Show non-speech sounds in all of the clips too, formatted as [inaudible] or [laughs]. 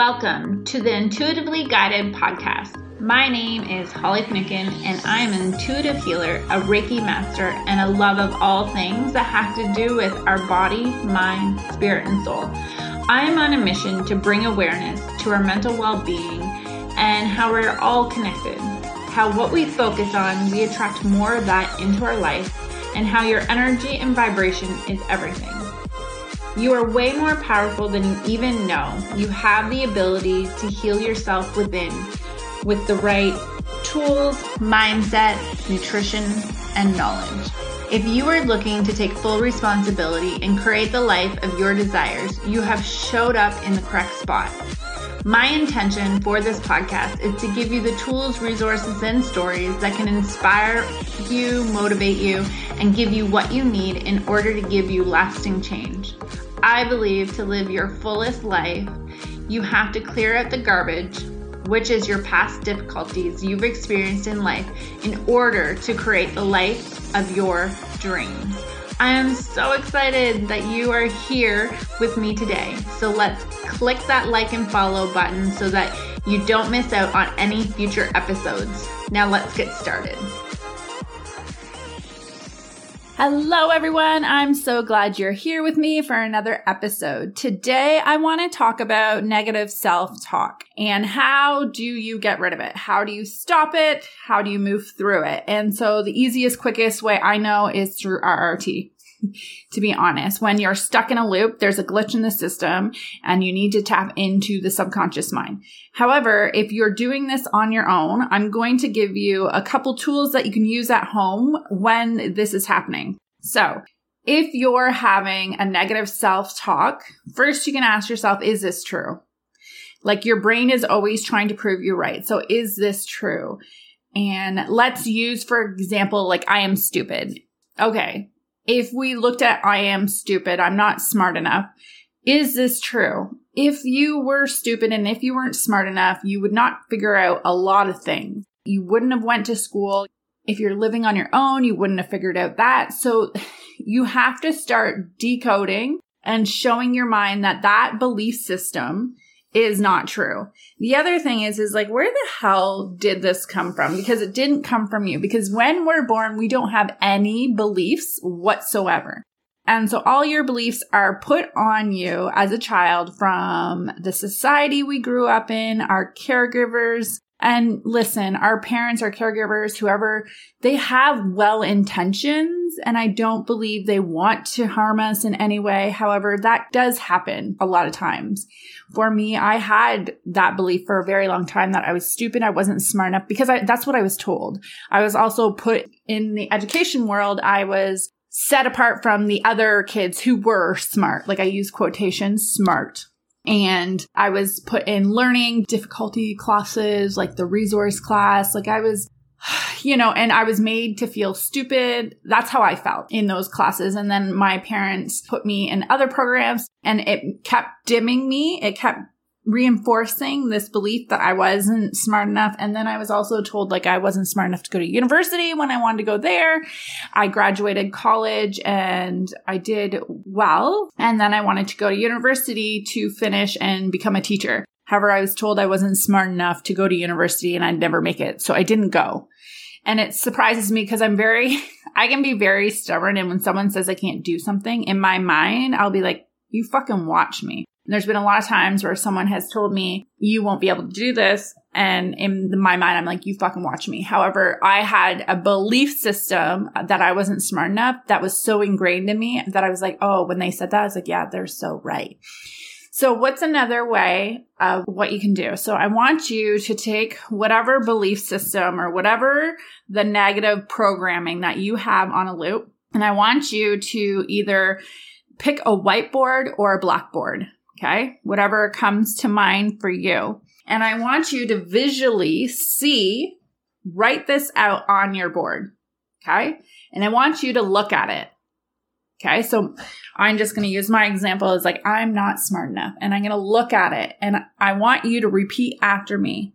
Welcome to the Intuitively Guided podcast. My name is Holly Finucan, and I am an intuitive healer, a Reiki master, and a love of all things that have to do with our body, mind, spirit, and soul. I am on a mission to bring awareness to our mental well being and how we're all connected. How what we focus on, we attract more of that into our life, and how your energy and vibration is everything. You are way more powerful than you even know. You have the ability to heal yourself within with the right tools, mindset, nutrition, and knowledge. If you are looking to take full responsibility and create the life of your desires, you have showed up in the correct spot. My intention for this podcast is to give you the tools, resources, and stories that can inspire you, motivate you, and give you what you need in order to give you lasting change. I believe to live your fullest life, you have to clear out the garbage, which is your past difficulties you've experienced in life, in order to create the life of your dreams. I am so excited that you are here with me today. So let's click that like and follow button so that you don't miss out on any future episodes. Now let's get started. Hello, everyone. I'm so glad you're here with me for another episode. Today, I want to talk about negative self talk and how do you get rid of it? How do you stop it? How do you move through it? And so, the easiest, quickest way I know is through RRT. [laughs] to be honest. When you're stuck in a loop, there's a glitch in the system and you need to tap into the subconscious mind. However, if you're doing this on your own, I'm going to give you a couple tools that you can use at home when this is happening. So if you're having a negative self talk, first you can ask yourself, is this true? Like your brain is always trying to prove you right. So is this true? And let's use, for example, like I am stupid. Okay if we looked at I am stupid, I'm not smart enough, is this true? If you were stupid and if you weren't smart enough, you would not figure out a lot of things. You wouldn't have went to school. If you're living on your own, you wouldn't have figured out that. So [laughs] you have to start decoding and showing your mind that that belief system is not true. The other thing is, is like, where the hell did this come from? Because it didn't come from you. Because when we're born, we don't have any beliefs whatsoever. And so all your beliefs are put on you as a child from the society we grew up in, our caregivers, and listen, our parents, our caregivers, whoever, they have well intentions and I don't believe they want to harm us in any way. However, that does happen a lot of times. For me, I had that belief for a very long time that I was stupid. I wasn't smart enough because I, that's what I was told. I was also put in the education world. I was set apart from the other kids who were smart. Like I use quotation smart and I was put in learning difficulty classes, like the resource class. Like I was, [sighs] you know, and I was made to feel stupid. That's how I felt in those classes. And then my parents put me in other programs and it kept dimming me. It kept reinforcing this belief that I wasn't smart enough. And then I was also told like I wasn't smart enough to go to university when I wanted to go there. I graduated college and I did well. And then I wanted to go to university to finish and become a teacher. However, I was told I wasn't smart enough to go to university and I'd never make it. So I didn't go. And it surprises me because I'm very, [laughs] I can be very stubborn. And when someone says I can't do something in my mind, I'll be like, you fucking watch me. And there's been a lot of times where someone has told me, you won't be able to do this. And in my mind, I'm like, you fucking watch me. However, I had a belief system that I wasn't smart enough that was so ingrained in me that I was like, oh, when they said that, I was like, yeah, they're so right. So what's another way of what you can do? So I want you to take whatever belief system or whatever the negative programming that you have on a loop. And I want you to either pick a whiteboard or a blackboard. Okay. Whatever comes to mind for you. And I want you to visually see, write this out on your board. Okay. And I want you to look at it. Okay. So I'm just going to use my example as like, I'm not smart enough and I'm going to look at it and I want you to repeat after me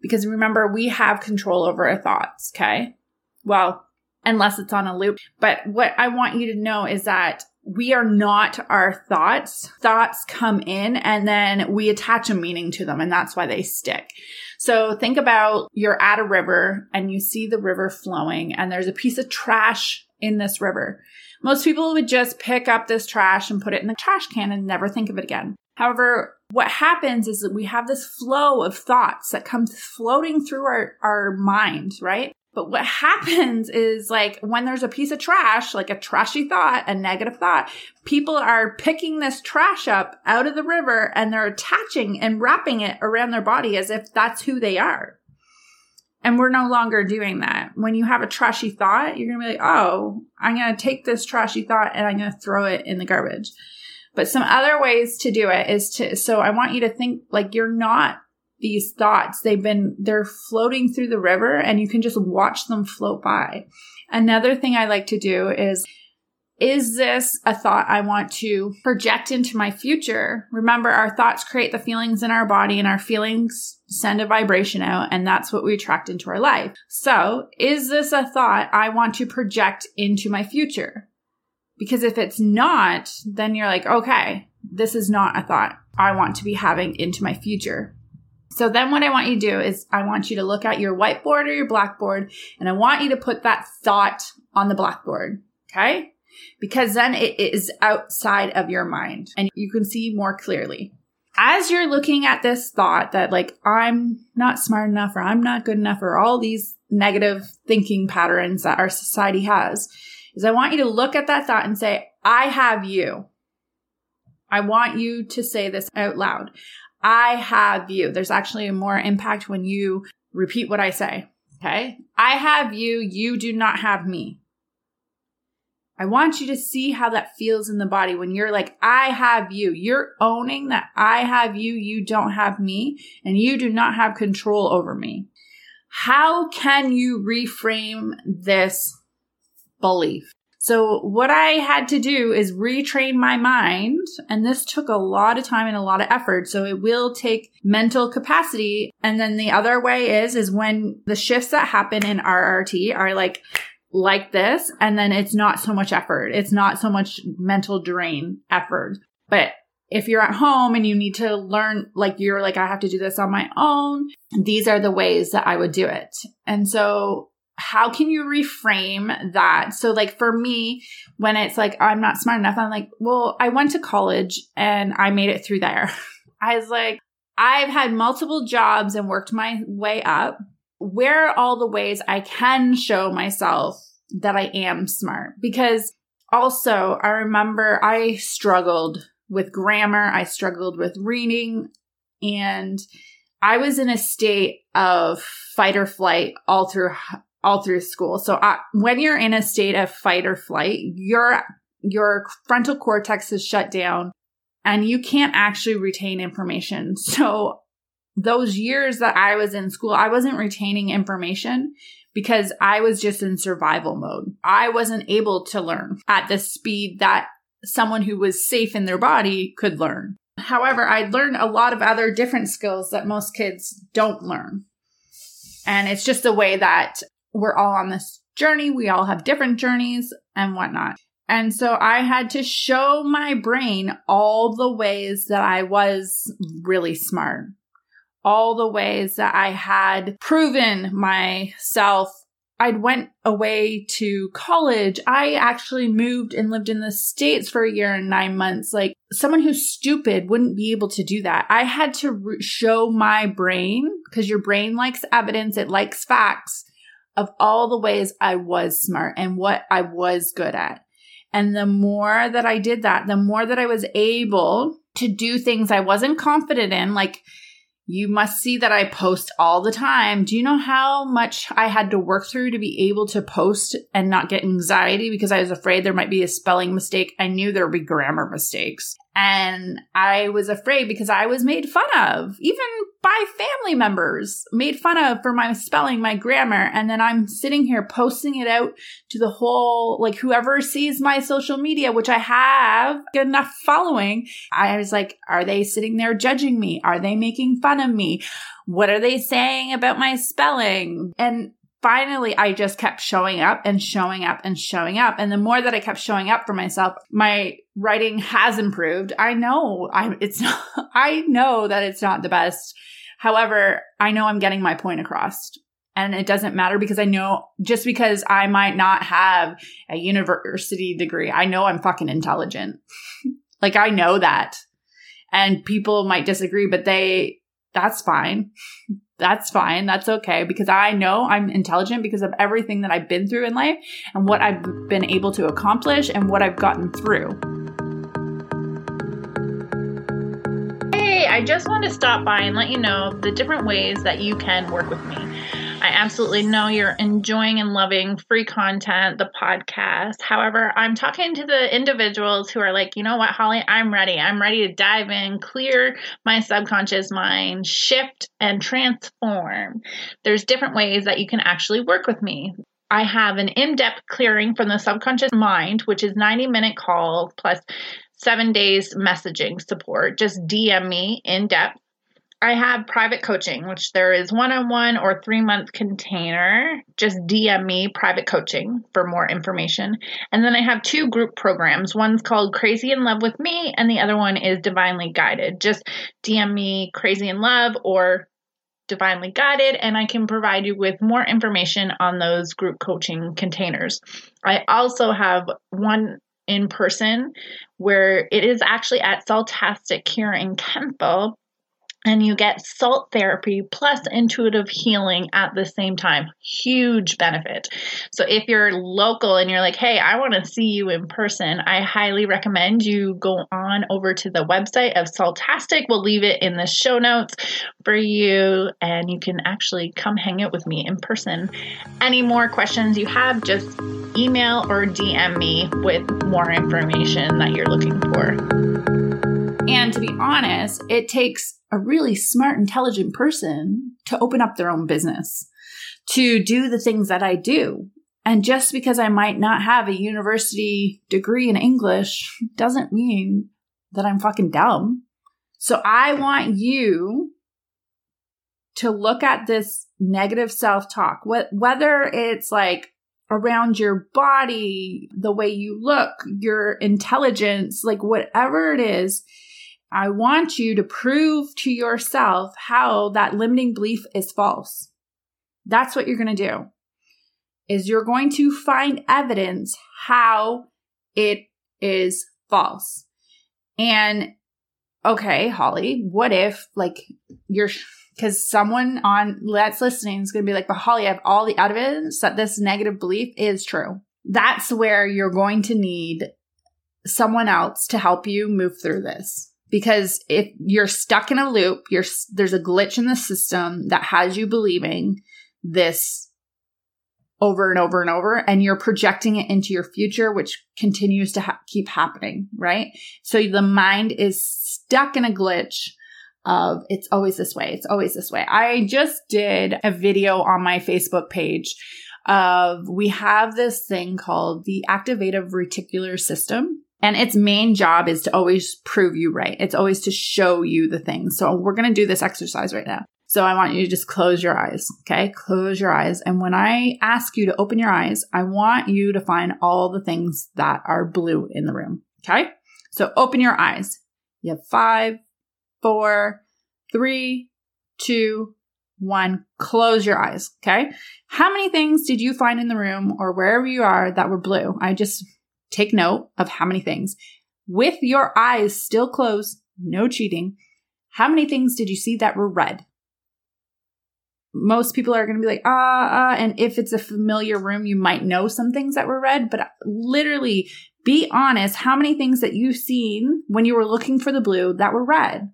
because remember, we have control over our thoughts. Okay. Well, unless it's on a loop. But what I want you to know is that we are not our thoughts. Thoughts come in and then we attach a meaning to them and that's why they stick. So think about you're at a river and you see the river flowing and there's a piece of trash in this river. Most people would just pick up this trash and put it in the trash can and never think of it again. However, what happens is that we have this flow of thoughts that comes floating through our, our mind, right? But what [laughs] happens is like when there's a piece of trash, like a trashy thought, a negative thought, people are picking this trash up out of the river and they're attaching and wrapping it around their body as if that's who they are. And we're no longer doing that. When you have a trashy thought, you're going to be like, oh, I'm going to take this trashy thought and I'm going to throw it in the garbage. But some other ways to do it is to, so I want you to think like you're not these thoughts. They've been, they're floating through the river and you can just watch them float by. Another thing I like to do is, is this a thought I want to project into my future? Remember, our thoughts create the feelings in our body and our feelings send a vibration out and that's what we attract into our life. So is this a thought I want to project into my future? Because if it's not, then you're like, okay, this is not a thought I want to be having into my future. So then what I want you to do is I want you to look at your whiteboard or your blackboard and I want you to put that thought on the blackboard. Okay. Because then it is outside of your mind and you can see more clearly. As you're looking at this thought that like, I'm not smart enough or I'm not good enough or all these negative thinking patterns that our society has, is I want you to look at that thought and say, I have you. I want you to say this out loud. I have you. There's actually more impact when you repeat what I say. Okay. I have you. You do not have me. I want you to see how that feels in the body when you're like, I have you. You're owning that I have you. You don't have me and you do not have control over me. How can you reframe this belief? So what I had to do is retrain my mind. And this took a lot of time and a lot of effort. So it will take mental capacity. And then the other way is, is when the shifts that happen in RRT are like, like this. And then it's not so much effort. It's not so much mental drain effort. But if you're at home and you need to learn, like you're like, I have to do this on my own, these are the ways that I would do it. And so how can you reframe that? So, like for me, when it's like, I'm not smart enough, I'm like, well, I went to college and I made it through there. [laughs] I was like, I've had multiple jobs and worked my way up. Where are all the ways I can show myself that I am smart? Because also, I remember I struggled with grammar, I struggled with reading, and I was in a state of fight or flight all through all through school. So when you're in a state of fight or flight, your your frontal cortex is shut down and you can't actually retain information. [laughs] So those years that I was in school, I wasn't retaining information because I was just in survival mode. I wasn't able to learn at the speed that someone who was safe in their body could learn. However, I learned a lot of other different skills that most kids don't learn. And it's just a way that we're all on this journey. We all have different journeys and whatnot. And so I had to show my brain all the ways that I was really smart, all the ways that I had proven myself. I'd went away to college. I actually moved and lived in the States for a year and nine months. Like someone who's stupid wouldn't be able to do that. I had to re- show my brain because your brain likes evidence. It likes facts of all the ways I was smart and what I was good at. And the more that I did that, the more that I was able to do things I wasn't confident in, like you must see that I post all the time. Do you know how much I had to work through to be able to post and not get anxiety because I was afraid there might be a spelling mistake? I knew there would be grammar mistakes. And I was afraid because I was made fun of, even by family members, made fun of for my spelling, my grammar. And then I'm sitting here posting it out to the whole, like whoever sees my social media, which I have enough following. I was like, are they sitting there judging me? Are they making fun of me? What are they saying about my spelling? And finally I just kept showing up and showing up and showing up. And the more that I kept showing up for myself, my writing has improved. I know I it's not [laughs] I know that it's not the best. However, I know I'm getting my point across. And it doesn't matter because I know just because I might not have a university degree, I know I'm fucking intelligent. [laughs] like I know that. And people might disagree, but they that's fine [laughs] that's fine. That's okay because I know I'm intelligent because of everything that I've been through in life and what I've been able to accomplish and what I've gotten through. Hey, I just want to stop by and let you know the different ways that you can work with me. I absolutely know you're enjoying and loving free content, the podcast. However, I'm talking to the individuals who are like, you know what, Holly, I'm ready. I'm ready to dive in, clear my subconscious mind, shift and transform. There's different ways that you can actually work with me. I have an in depth clearing from the subconscious mind, which is 90 minute call plus seven days messaging support. Just DM me in depth I have private coaching, which there is one on one or three month container. Just DM me private coaching for more information. And then I have two group programs. One's called Crazy in Love with Me, and the other one is Divinely Guided. Just DM me Crazy in Love or Divinely Guided, and I can provide you with more information on those group coaching containers. I also have one in person where it is actually at Saltastic here in Kemptville and you get salt therapy plus intuitive healing at the same time. Huge benefit. So if you're local and you're like, hey, I want to see you in person, I highly recommend you go on over to the website of Saltastic. We'll leave it in the show notes for you, and you can actually come hang out with me in person. Any more questions you have, just email or DM me with more information that you're looking for. And to be honest, it takes a really smart, intelligent person to open up their own business, to do the things that I do. And just because I might not have a university degree in English doesn't mean that I'm fucking dumb. So I want you to look at this negative self talk, whether it's like around your body, the way you look, your intelligence, like whatever it is, I want you to prove to yourself how that limiting belief is false. That's what you're going to do. Is you're going to find evidence how it is false. And okay, Holly, what if like you're because someone on that's listening is going to be like, but Holly, I have all the evidence that this negative belief is true. That's where you're going to need someone else to help you move through this because if you're stuck in a loop, you're there's a glitch in the system that has you believing this over and over and over and you're projecting it into your future which continues to ha- keep happening, right? So the mind is stuck in a glitch of it's always this way, it's always this way. I just did a video on my Facebook page of we have this thing called the activative reticular system and its main job is to always prove you right. It's always to show you the things. So we're going to do this exercise right now. So I want you to just close your eyes. Okay. Close your eyes. And when I ask you to open your eyes, I want you to find all the things that are blue in the room. Okay. So open your eyes. You have five, four, three, two, one. Close your eyes. Okay. How many things did you find in the room or wherever you are that were blue? I just Take note of how many things. With your eyes still closed, no cheating, how many things did you see that were red? Most people are going to be like, ah, uh, and if it's a familiar room, you might know some things that were red, but literally be honest. How many things that you've seen when you were looking for the blue that were red?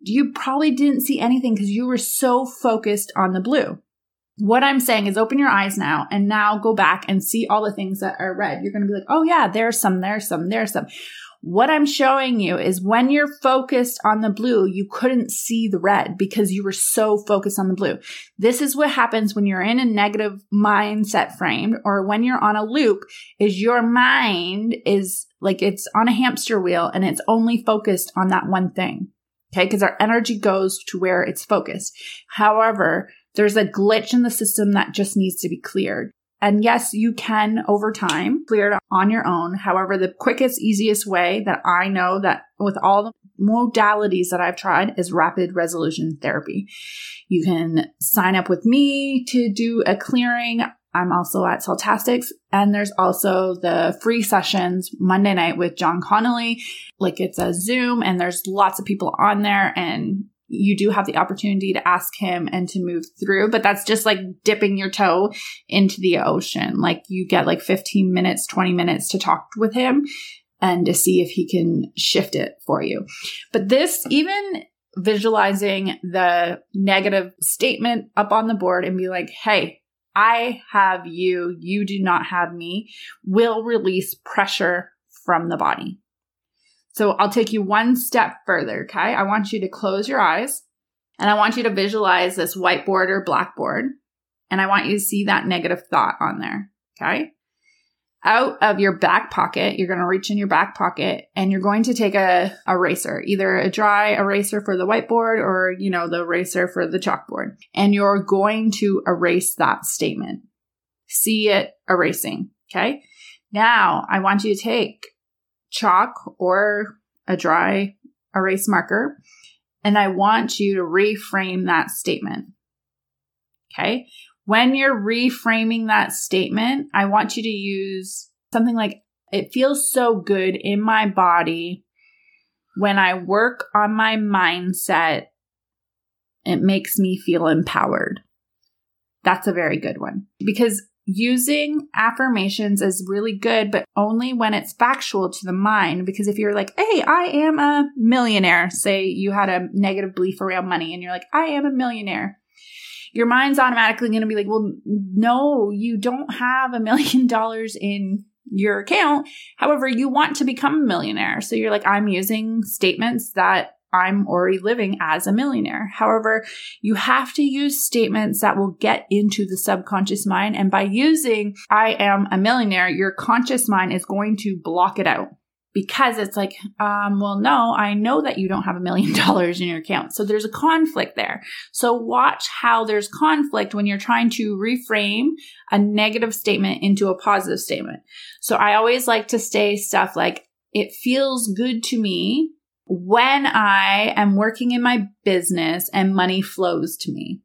You probably didn't see anything because you were so focused on the blue. What I'm saying is open your eyes now and now go back and see all the things that are red. You're going to be like, oh yeah, there's some, there's some, there's some. What I'm showing you is when you're focused on the blue, you couldn't see the red because you were so focused on the blue. This is what happens when you're in a negative mindset frame or when you're on a loop is your mind is like it's on a hamster wheel and it's only focused on that one thing. Okay. Cause our energy goes to where it's focused. However, There's a glitch in the system that just needs to be cleared. And yes, you can over time clear it on your own. However, the quickest, easiest way that I know that with all the modalities that I've tried is rapid resolution therapy. You can sign up with me to do a clearing. I'm also at Saltastics and there's also the free sessions Monday night with Jon Connelly. Like it's a Zoom and there's lots of people on there and you do have the opportunity to ask him and to move through, but that's just like dipping your toe into the ocean. Like you get like 15 minutes, 20 minutes to talk with him and to see if he can shift it for you. But this, even visualizing the negative statement up on the board and be like, hey, I have you, you do not have me, will release pressure from the body. So I'll take you one step further. Okay. I want you to close your eyes and I want you to visualize this whiteboard or blackboard. And I want you to see that negative thought on there. Okay. Out of your back pocket, you're going to reach in your back pocket and you're going to take a eraser, either a dry eraser for the whiteboard or, you know, the eraser for the chalkboard. And you're going to erase that statement. See it erasing. Okay. Now I want you to take chalk or a dry erase marker, and I want you to reframe that statement. Okay. When you're reframing that statement, I want you to use something like, it feels so good in my body when I work on my mindset. It makes me feel empowered. That's a very good one because using affirmations is really good, but only when it's factual to the mind. Because if you're like, hey, I am a millionaire, say you had a negative belief around money and you're like, I am a millionaire. Your mind's automatically going to be like, well, no, you don't have a million [laughs] dollars in your account. However, you want to become a millionaire. So you're like, I'm using statements that I'm already living as a millionaire. However, you have to use statements that will get into the subconscious mind. And by using I am a millionaire, your conscious mind is going to block it out because it's like, um, well, no, I know that you don't have a million [laughs] dollars in your account. So there's a conflict there. So watch how there's conflict when you're trying to reframe a negative statement into a positive statement. So I always like to say stuff like, it feels good to me when I am working in my business and money flows to me.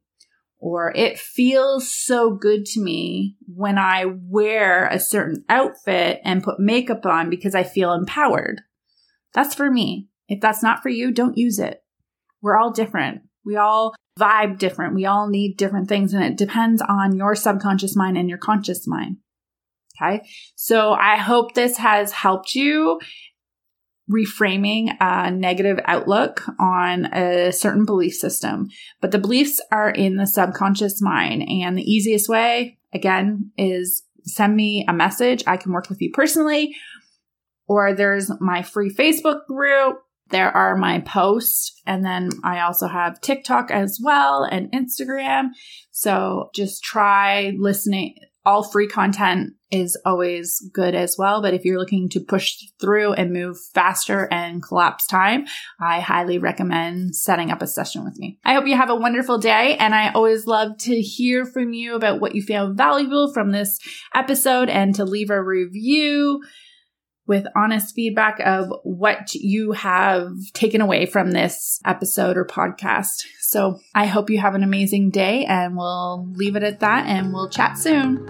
Or it feels so good to me when I wear a certain outfit and put makeup on because I feel empowered. That's for me. If that's not for you, don't use it. We're all different. We all vibe different. We all need different things and it depends on your subconscious mind and your conscious mind. Okay. So I hope this has helped you reframing a negative outlook on a certain belief system. But the beliefs are in the subconscious mind. And the easiest way, again, is send me a message. I can work with you personally. Or there's my free Facebook group. There are my posts. And then I also have TikTok as well and Instagram. So just try listening. All free content is always good as well. But if you're looking to push through and move faster and collapse time, I highly recommend setting up a session with me. I hope you have a wonderful day. And I always love to hear from you about what you found valuable from this episode and to leave a review with honest feedback of what you have taken away from this episode or podcast. So I hope you have an amazing day and we'll leave it at that and we'll chat soon.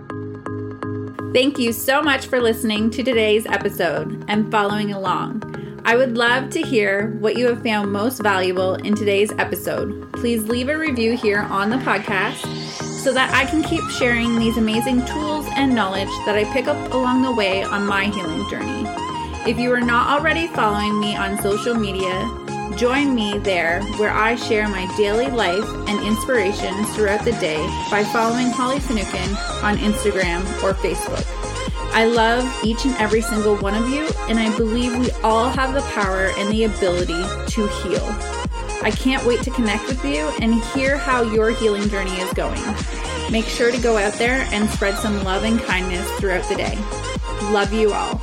Thank you so much for listening to today's episode and following along. I would love to hear what you have found most valuable in today's episode. Please leave a review here on the podcast so that I can keep sharing these amazing tools and knowledge that I pick up along the way on my healing journey. If you are not already following me on social media, Join me there where I share my daily life and inspirations throughout the day by following Holly Finucan on Instagram or Facebook. I love each and every single one of you, and I believe we all have the power and the ability to heal. I can't wait to connect with you and hear how your healing journey is going. Make sure to go out there and spread some love and kindness throughout the day. Love you all.